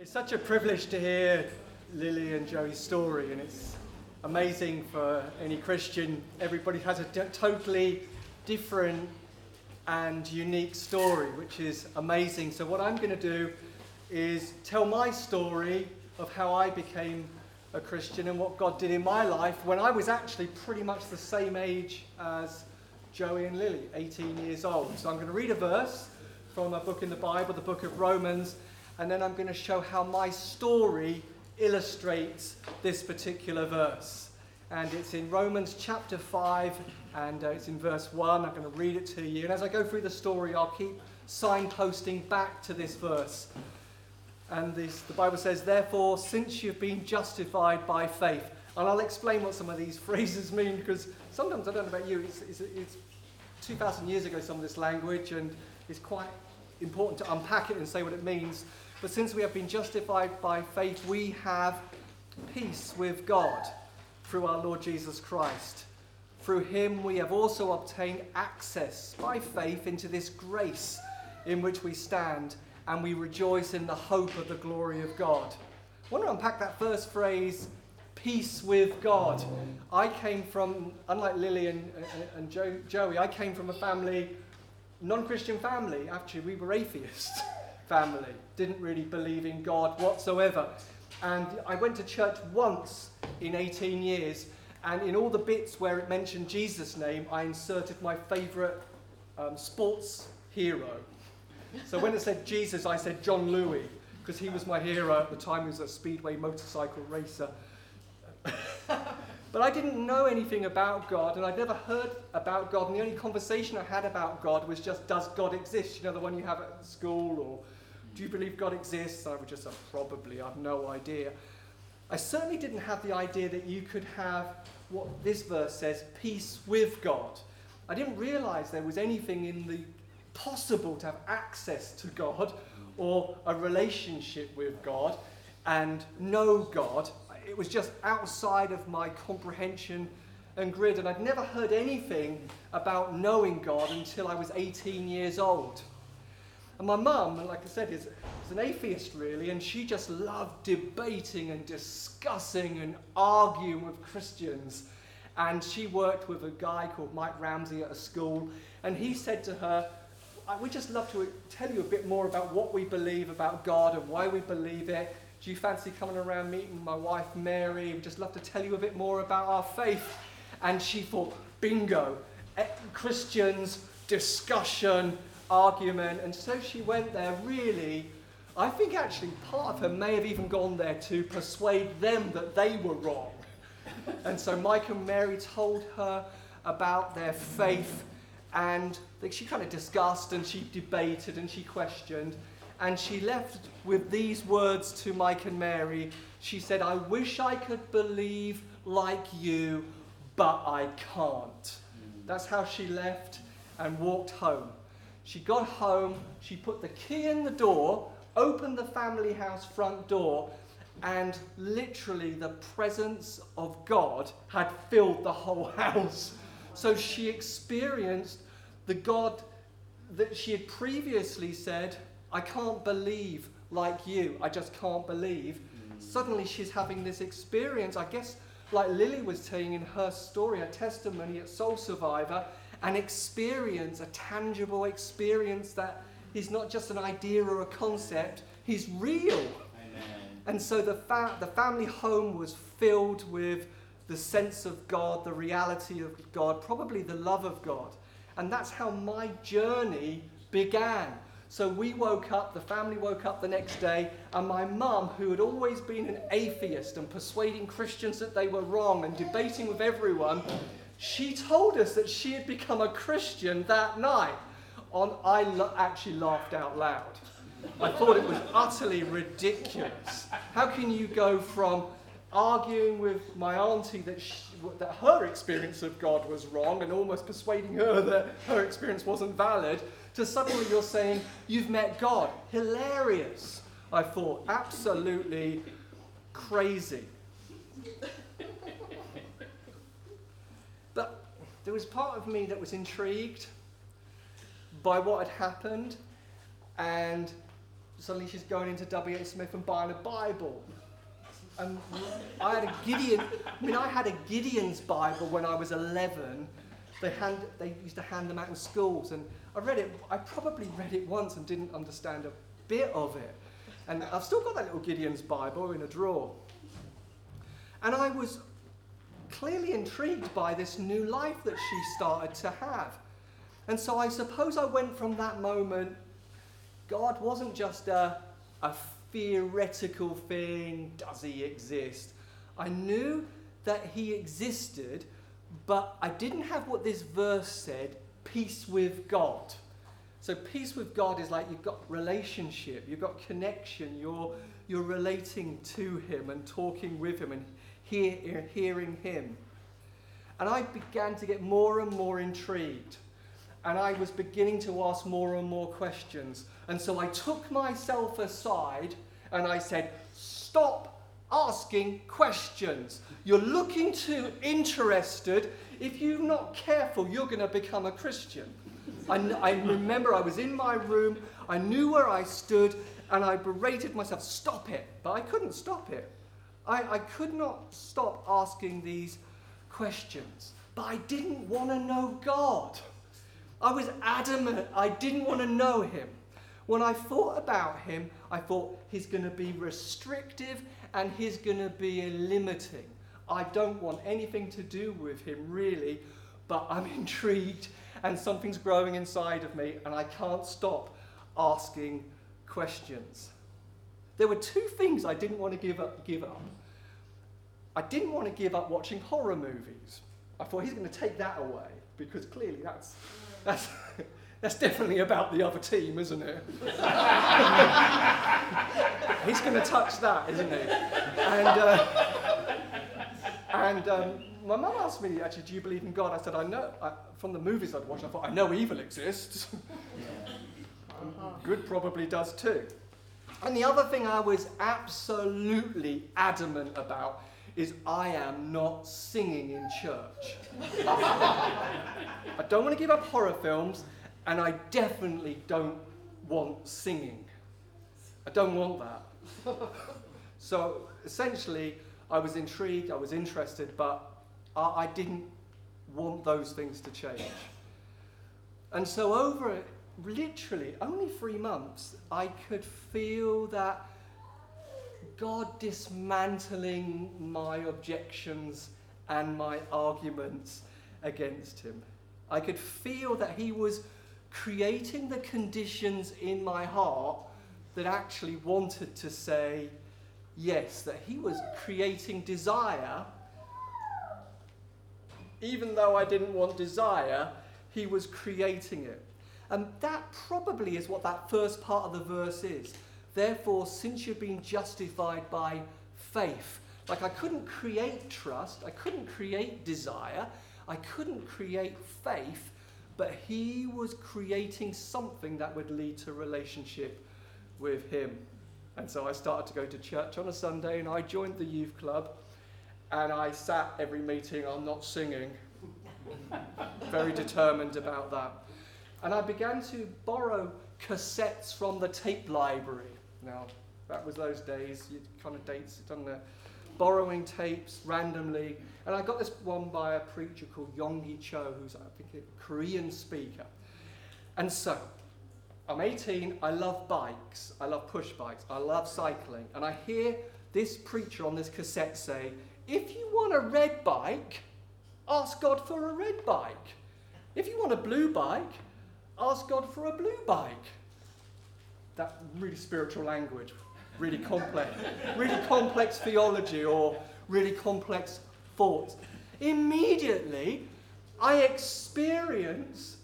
It's such a privilege to hear Lily and Joey's story, and it's amazing for any Christian. Everybody has a d- totally different and unique story, which is amazing. So, what I'm going to do is tell my story of how I became a Christian and what God did in my life when I was actually pretty much the same age as Joey and Lily, 18 years old. So, I'm going to read a verse from a book in the Bible, the book of Romans and then I'm going to show how my story illustrates this particular verse. And it's in Romans chapter 5, and uh, it's in verse 1. I'm going to read it to you. And as I go through the story, I'll keep signposting back to this verse. And this, the Bible says, Therefore, since you've been justified by faith, and I'll explain what some of these phrases mean because sometimes I don't know about you, it's, it's, it's 2,000 years ago, some of this language, and it's quite important to unpack it and say what it means. But since we have been justified by faith, we have peace with God through our Lord Jesus Christ. Through him, we have also obtained access by faith into this grace in which we stand, and we rejoice in the hope of the glory of God. I want to unpack that first phrase, peace with God. I came from, unlike Lily and, and, and Joey, I came from a family, non Christian family. Actually, we were atheists. family, didn't really believe in God whatsoever. And I went to church once in 18 years, and in all the bits where it mentioned Jesus' name, I inserted my favourite um, sports hero. So when it said Jesus, I said John Louis, because he was my hero at the time. He was a speedway motorcycle racer. but I didn't know anything about God, and I'd never heard about God. And the only conversation I had about God was just, does God exist? You know, the one you have at school or do you believe God exists? I would just say, probably, I have no idea. I certainly didn't have the idea that you could have what this verse says peace with God. I didn't realize there was anything in the possible to have access to God or a relationship with God and know God. It was just outside of my comprehension and grid, and I'd never heard anything about knowing God until I was 18 years old. And my mum, like I said, is, is an atheist really, and she just loved debating and discussing and arguing with Christians. And she worked with a guy called Mike Ramsey at a school, and he said to her, We'd just love to tell you a bit more about what we believe about God and why we believe it. Do you fancy coming around meeting my wife Mary? We'd just love to tell you a bit more about our faith. And she thought, bingo, eh, Christians, discussion, argument. And so she went there really. I think actually part of her may have even gone there to persuade them that they were wrong. and so Mike and Mary told her about their faith, and she kind of discussed and she debated and she questioned. And she left with these words to Mike and Mary. She said, I wish I could believe like you, but I can't. That's how she left and walked home. She got home, she put the key in the door, opened the family house front door, and literally the presence of God had filled the whole house. So she experienced the God that she had previously said, I can't believe like you. I just can't believe. Mm. Suddenly she's having this experience, I guess, like Lily was saying in her story, a testimony at Soul Survivor an experience, a tangible experience that is not just an idea or a concept, he's real. Amen. And so the, fa- the family home was filled with the sense of God, the reality of God, probably the love of God. And that's how my journey began. So we woke up, the family woke up the next day, and my mum, who had always been an atheist and persuading Christians that they were wrong and debating with everyone, she told us that she had become a Christian that night. On, I lo- actually laughed out loud. I thought it was utterly ridiculous. How can you go from arguing with my auntie that, she, that her experience of God was wrong and almost persuading her that her experience wasn't valid to suddenly you're saying, You've met God? Hilarious. I thought, absolutely crazy. There was part of me that was intrigued by what had happened and suddenly she's going into W.H. Smith and buying a Bible. And I had a Gideon, I mean, I had a Gideon's Bible when I was 11. They, hand, they used to hand them out in schools, and I read it, I probably read it once and didn't understand a bit of it. And I've still got that little Gideon's Bible in a drawer. And I was clearly intrigued by this new life that she started to have. And so I suppose I went from that moment, God wasn't just a, a theoretical thing, does he exist? I knew that he existed, but I didn't have what this verse said peace with God. So, peace with God is like you've got relationship, you've got connection, you're, you're relating to Him and talking with Him and hear, uh, hearing Him. And I began to get more and more intrigued. And I was beginning to ask more and more questions. And so I took myself aside and I said, Stop asking questions. You're looking too interested. If you're not careful, you're going to become a Christian. I remember I was in my room, I knew where I stood, and I berated myself, Stop it. But I couldn't stop it. I, I could not stop asking these questions. But I didn't want to know God. I was adamant I didn't want to know Him. When I thought about Him, I thought He's going to be restrictive and He's going to be limiting. I don't want anything to do with Him really, but I'm intrigued and something's growing inside of me and I can't stop asking questions. There were two things I didn't want to give up. Give up. I didn't want to give up watching horror movies. I thought he's going to take that away because clearly that's, that's, that's definitely about the other team, isn't it? he's going to touch that, isn't he? And, uh, and um, my mum asked me, actually, do you believe in God? I said, I know. I, from the movies I'd watched, I thought, I know evil exists. Good probably does too. And the other thing I was absolutely adamant about is I am not singing in church. I don't want to give up horror films, and I definitely don't want singing. I don't want that. so essentially, I was intrigued, I was interested, but I, I didn't want those things to change. And so, over literally only three months, I could feel that God dismantling my objections and my arguments against him. I could feel that he was creating the conditions in my heart that actually wanted to say yes, that he was creating desire. Even though I didn't want desire, he was creating it. And that probably is what that first part of the verse is. Therefore, since you've been justified by faith, like I couldn't create trust, I couldn't create desire, I couldn't create faith, but He was creating something that would lead to relationship with Him. And so I started to go to church on a Sunday and I joined the youth club and I sat every meeting, I'm not singing. Very determined about that. And I began to borrow cassettes from the tape library. Now, that was those days, you kind of dates it on there. Borrowing tapes randomly. And I got this one by a preacher called Yonggi Cho, who's, I think, a Korean speaker. And so, I'm 18, I love bikes, I love push bikes, I love cycling. And I hear this preacher on this cassette say, if you want a red bike, ask God for a red bike. If you want a blue bike, ask God for a blue bike that really spiritual language, really complex, really complex theology or really complex thoughts. Immediately, I experience,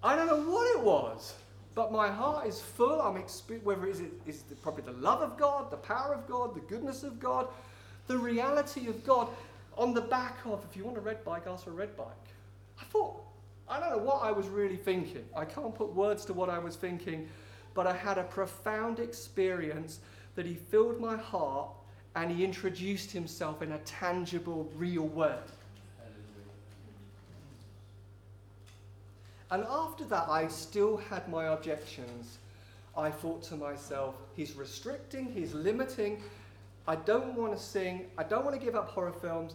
I don't know what it was, but my heart is full. I'm exp- whether it is probably the love of God, the power of God, the goodness of God, the reality of God on the back of, if you want a red bike, ask for a red bike. I thought, I don't know what I was really thinking. I can't put words to what I was thinking, but I had a profound experience that he filled my heart and he introduced himself in a tangible, real way. And after that, I still had my objections. I thought to myself, he's restricting, he's limiting. I don't want to sing. I don't want to give up horror films.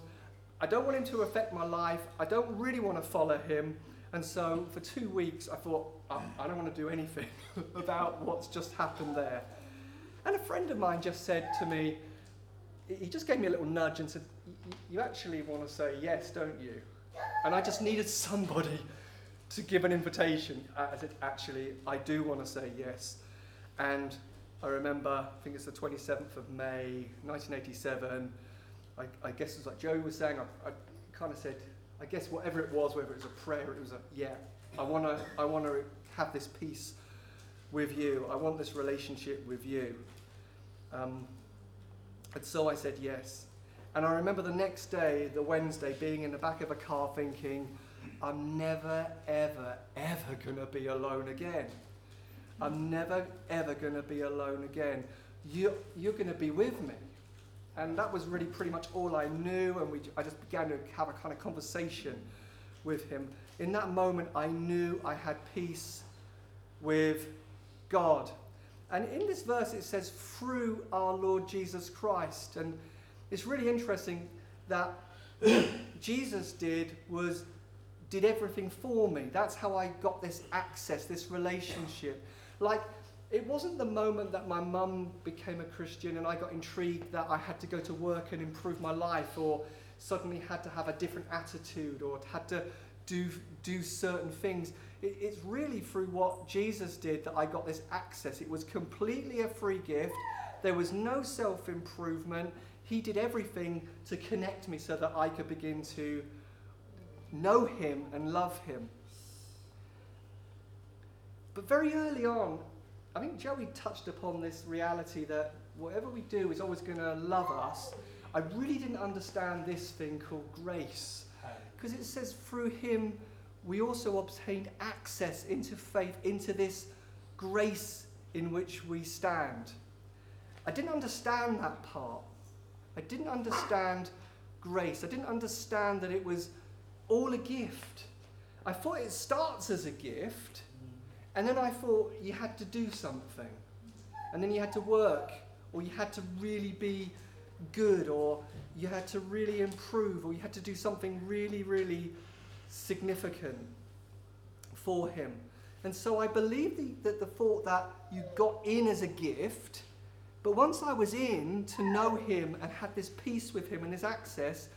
I don't want him to affect my life. I don't really want to follow him. And so for two weeks, I thought, oh, I don't want to do anything about what's just happened there. And a friend of mine just said to me, he just gave me a little nudge and said, You actually want to say yes, don't you? And I just needed somebody to give an invitation. I said, Actually, I do want to say yes. And I remember, I think it's the 27th of May, 1987. I, I guess was like Joe was saying, I, I kind of said, I guess whatever it was, whether it was a prayer, it was a yeah. I want to, I want to have this peace with you. I want this relationship with you. Um, and so I said yes. And I remember the next day, the Wednesday, being in the back of a car thinking, I'm never, ever, ever going to be alone again. I'm never, ever going to be alone again. You, you're going to be with me. And that was really pretty much all I knew. And we, I just began to have a kind of conversation with him. In that moment, I knew I had peace with God. And in this verse, it says, through our Lord Jesus Christ. And it's really interesting that Jesus did was did everything for me. That's how I got this access, this relationship. Like, it wasn't the moment that my mum became a Christian and I got intrigued that I had to go to work and improve my life or suddenly had to have a different attitude or had to do, do certain things. It, it's really through what Jesus did that I got this access. It was completely a free gift. There was no self improvement. He did everything to connect me so that I could begin to know Him and love Him. But very early on, I think Joey touched upon this reality that whatever we do is always going to love us. I really didn't understand this thing called grace. Because it says through him we also obtained access into faith, into this grace in which we stand. I didn't understand that part. I didn't understand grace. I didn't understand that it was all a gift. I thought it starts as a gift and then I thought you had to do something. And then you had to work, or you had to really be good, or you had to really improve, or you had to do something really, really significant for him. And so I believe the, that the thought that you got in as a gift, but once I was in to know him and had this peace with him and his access,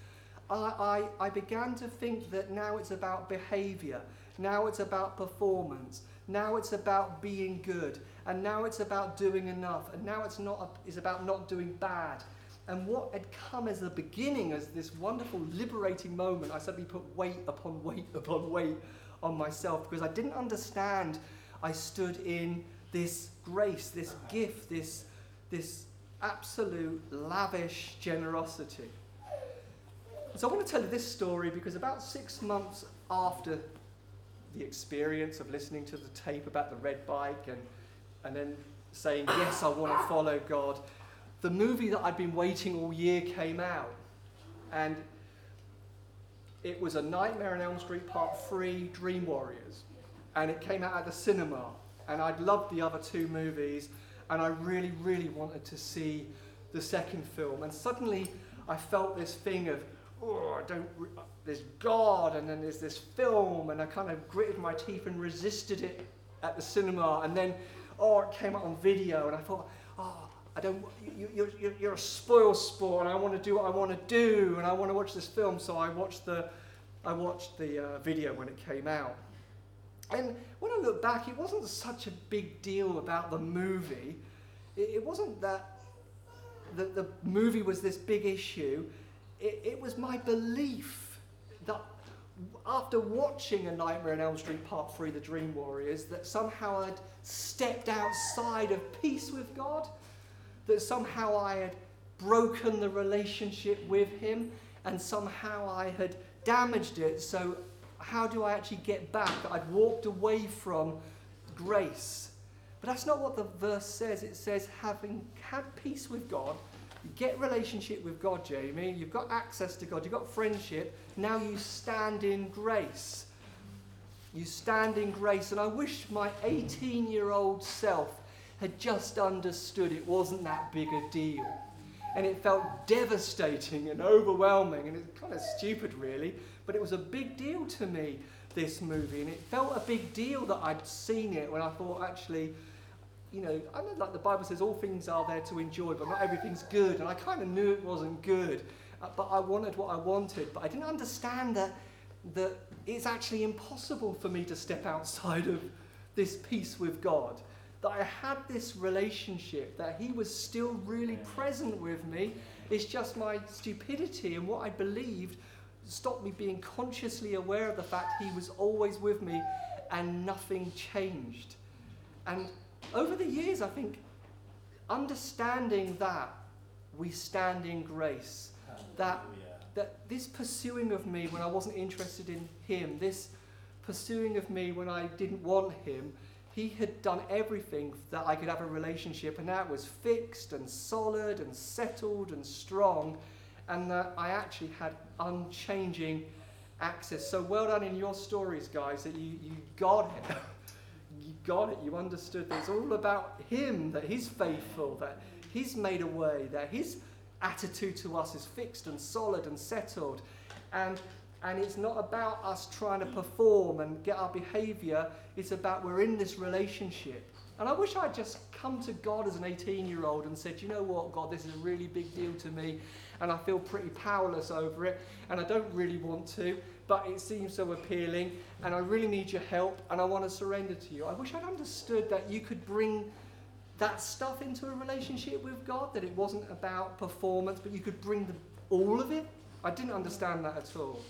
I, I, I began to think that now it's about behavior, now it's about performance, now it's about being good. And now it's about doing enough. And now it's not is about not doing bad. And what had come as the beginning as this wonderful liberating moment, I suddenly put weight upon weight upon weight on myself because I didn't understand I stood in this grace, this gift, this, this absolute lavish generosity. So I want to tell you this story because about six months after the experience of listening to the tape about the red bike and, and then saying, Yes, I want to follow God. The movie that I'd been waiting all year came out. And it was A Nightmare on Elm Street Part 3 Dream Warriors. And it came out at the cinema. And I'd loved the other two movies. And I really, really wanted to see the second film. And suddenly I felt this thing of, oh, I don't, there's God, and then there's this film, and I kind of gritted my teeth and resisted it at the cinema, and then, oh, it came out on video, and I thought, oh, I don't, you, you're, you're a spoil sport, and I want to do what I want to do, and I want to watch this film, so I watched the, I watched the uh, video when it came out. And when I look back, it wasn't such a big deal about the movie. It, it wasn't that the, the movie was this big issue it, it was my belief that after watching A Nightmare on Elm Street Part 3, The Dream Warriors, that somehow I'd stepped outside of peace with God, that somehow I had broken the relationship with Him, and somehow I had damaged it. So, how do I actually get back? I'd walked away from grace. But that's not what the verse says. It says, having had peace with God, get relationship with God, Jamie. You've got access to God. You've got friendship. Now you stand in grace. You stand in grace. And I wish my 18 year old self had just understood it wasn't that big a deal. And it felt devastating and overwhelming, and it's kind of stupid, really, but it was a big deal to me, this movie. And it felt a big deal that I'd seen it when I thought, actually, you know, I know like the Bible says all things are there to enjoy, but not everything's good. And I kind of knew it wasn't good, uh, but I wanted what I wanted. But I didn't understand that, that it's actually impossible for me to step outside of this peace with God. That I had this relationship, that He was still really present with me. It's just my stupidity and what I believed stopped me being consciously aware of the fact He was always with me and nothing changed. And over the years, I think understanding that we stand in grace, that, that this pursuing of me when I wasn't interested in Him, this pursuing of me when I didn't want Him, He had done everything that I could have a relationship, and that was fixed and solid and settled and strong, and that I actually had unchanging access. So well done in your stories, guys, that you, you got it. You got it. You understood that it's all about Him, that He's faithful, that He's made a way, that His attitude to us is fixed and solid and settled. And, and it's not about us trying to perform and get our behavior, it's about we're in this relationship. And I wish I'd just come to God as an 18 year old and said, you know what, God, this is a really big deal to me, and I feel pretty powerless over it, and I don't really want to but it seems so appealing, and I really need your help, and I want to surrender to you. I wish I'd understood that you could bring that stuff into a relationship with God, that it wasn't about performance, but you could bring the, all of it. I didn't understand that at all.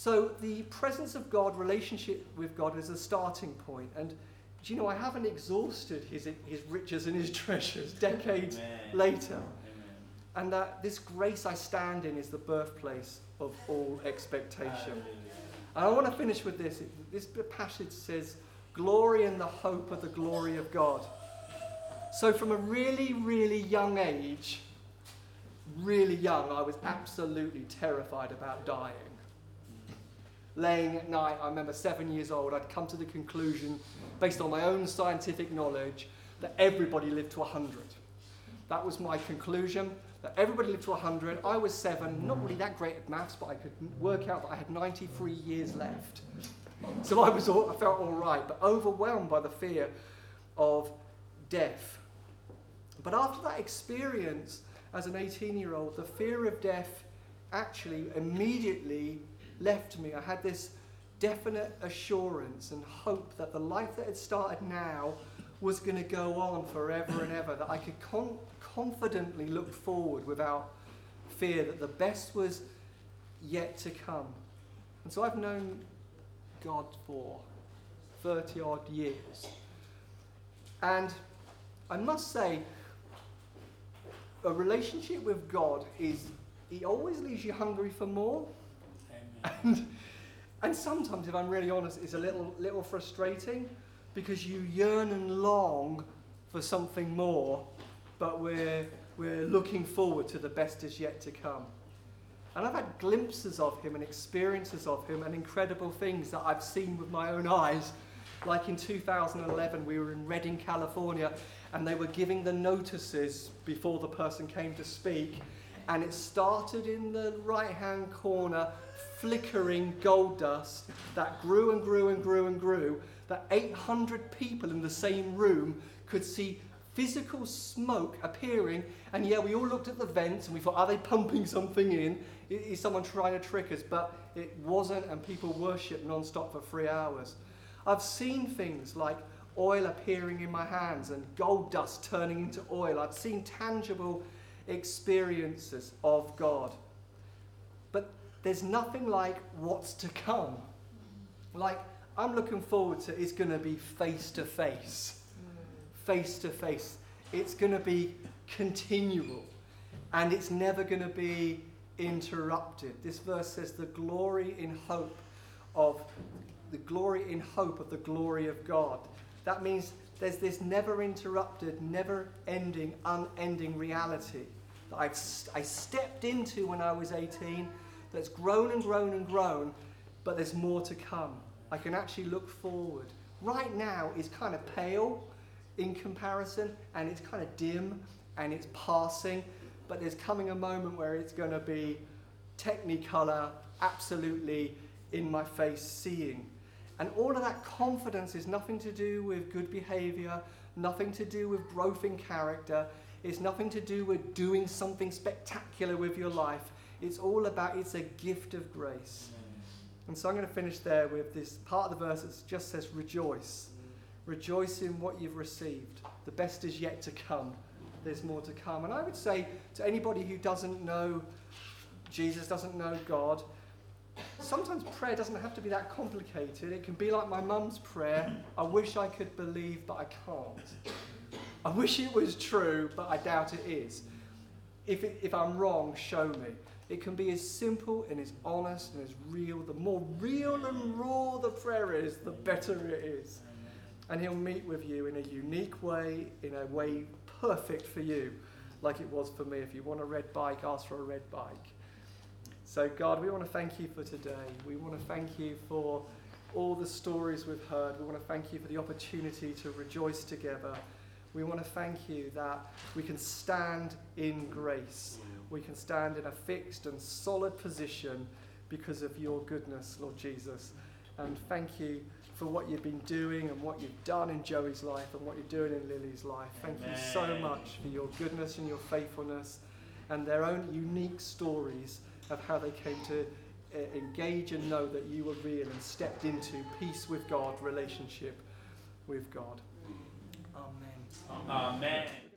So, the presence of God, relationship with God, is a starting point. And do you know, I haven't exhausted his, his riches and his treasures decades Amen. later. Amen. And that this grace I stand in is the birthplace of all expectation. And I want to finish with this. This passage says, Glory in the hope of the glory of God. So, from a really, really young age, really young, I was absolutely terrified about dying. Laying at night, I remember seven years old, I'd come to the conclusion, based on my own scientific knowledge, that everybody lived to 100. That was my conclusion that everybody lived to 100. I was seven, not really that great at maths, but I could work out that I had 93 years left. So I, was all, I felt all right, but overwhelmed by the fear of death. But after that experience as an 18 year old, the fear of death actually immediately left me. I had this definite assurance and hope that the life that had started now was going to go on forever and ever, that I could con- confidently look forward without fear that the best was yet to come. And so I've known God for 30 odd years. And I must say, a relationship with God is, He always leaves you hungry for more. And, and sometimes, if I'm really honest, it's a little, little frustrating because you yearn and long for something more but we're, we're looking forward to the best is yet to come. And I've had glimpses of him and experiences of him and incredible things that I've seen with my own eyes. Like in 2011, we were in Redding, California, and they were giving the notices before the person came to speak. And it started in the right hand corner, flickering gold dust that grew and grew and grew and grew. That 800 people in the same room could see physical smoke appearing, and yeah, we all looked at the vents and we thought, are they pumping something in? Is someone trying to trick us? But it wasn't, and people worshipped non-stop for three hours. I've seen things like oil appearing in my hands and gold dust turning into oil. I've seen tangible experiences of God. There's nothing like what's to come. Like, I'm looking forward to it's going to be face to face face to face. It's going to be continual and it's never going to be interrupted. This verse says the glory in hope of the glory in hope of the glory of God. That means there's this never interrupted, never ending, unending reality that I've, I stepped into when I was 18 that's grown and grown and grown, but there's more to come. I can actually look forward right now is kind of pale in comparison and it's kind of dim and it's passing, but there's coming a moment where it's going to be technicolor, absolutely in my face seeing. And all of that confidence is nothing to do with good behavior, nothing to do with growth in character, it's nothing to do with doing something spectacular with your life. It's all about it's a gift of grace. And so I'm going to finish there with this part of the verse that just says, Rejoice. Rejoice in what you've received. The best is yet to come. There's more to come. And I would say to anybody who doesn't know Jesus, doesn't know God, sometimes prayer doesn't have to be that complicated. It can be like my mum's prayer I wish I could believe, but I can't. I wish it was true, but I doubt it is. If, it, if I'm wrong, show me. It can be as simple and as honest and as real. The more real and raw the prayer is, the better it is. And He'll meet with you in a unique way, in a way perfect for you, like it was for me. If you want a red bike, ask for a red bike. So, God, we want to thank you for today. We want to thank you for all the stories we've heard. We want to thank you for the opportunity to rejoice together. We want to thank you that we can stand in grace. We can stand in a fixed and solid position because of your goodness, Lord Jesus. And thank you for what you've been doing and what you've done in Joey's life and what you're doing in Lily's life. Thank Amen. you so much for your goodness and your faithfulness and their own unique stories of how they came to uh, engage and know that you were real and stepped into peace with God, relationship with God. Amen. Amen.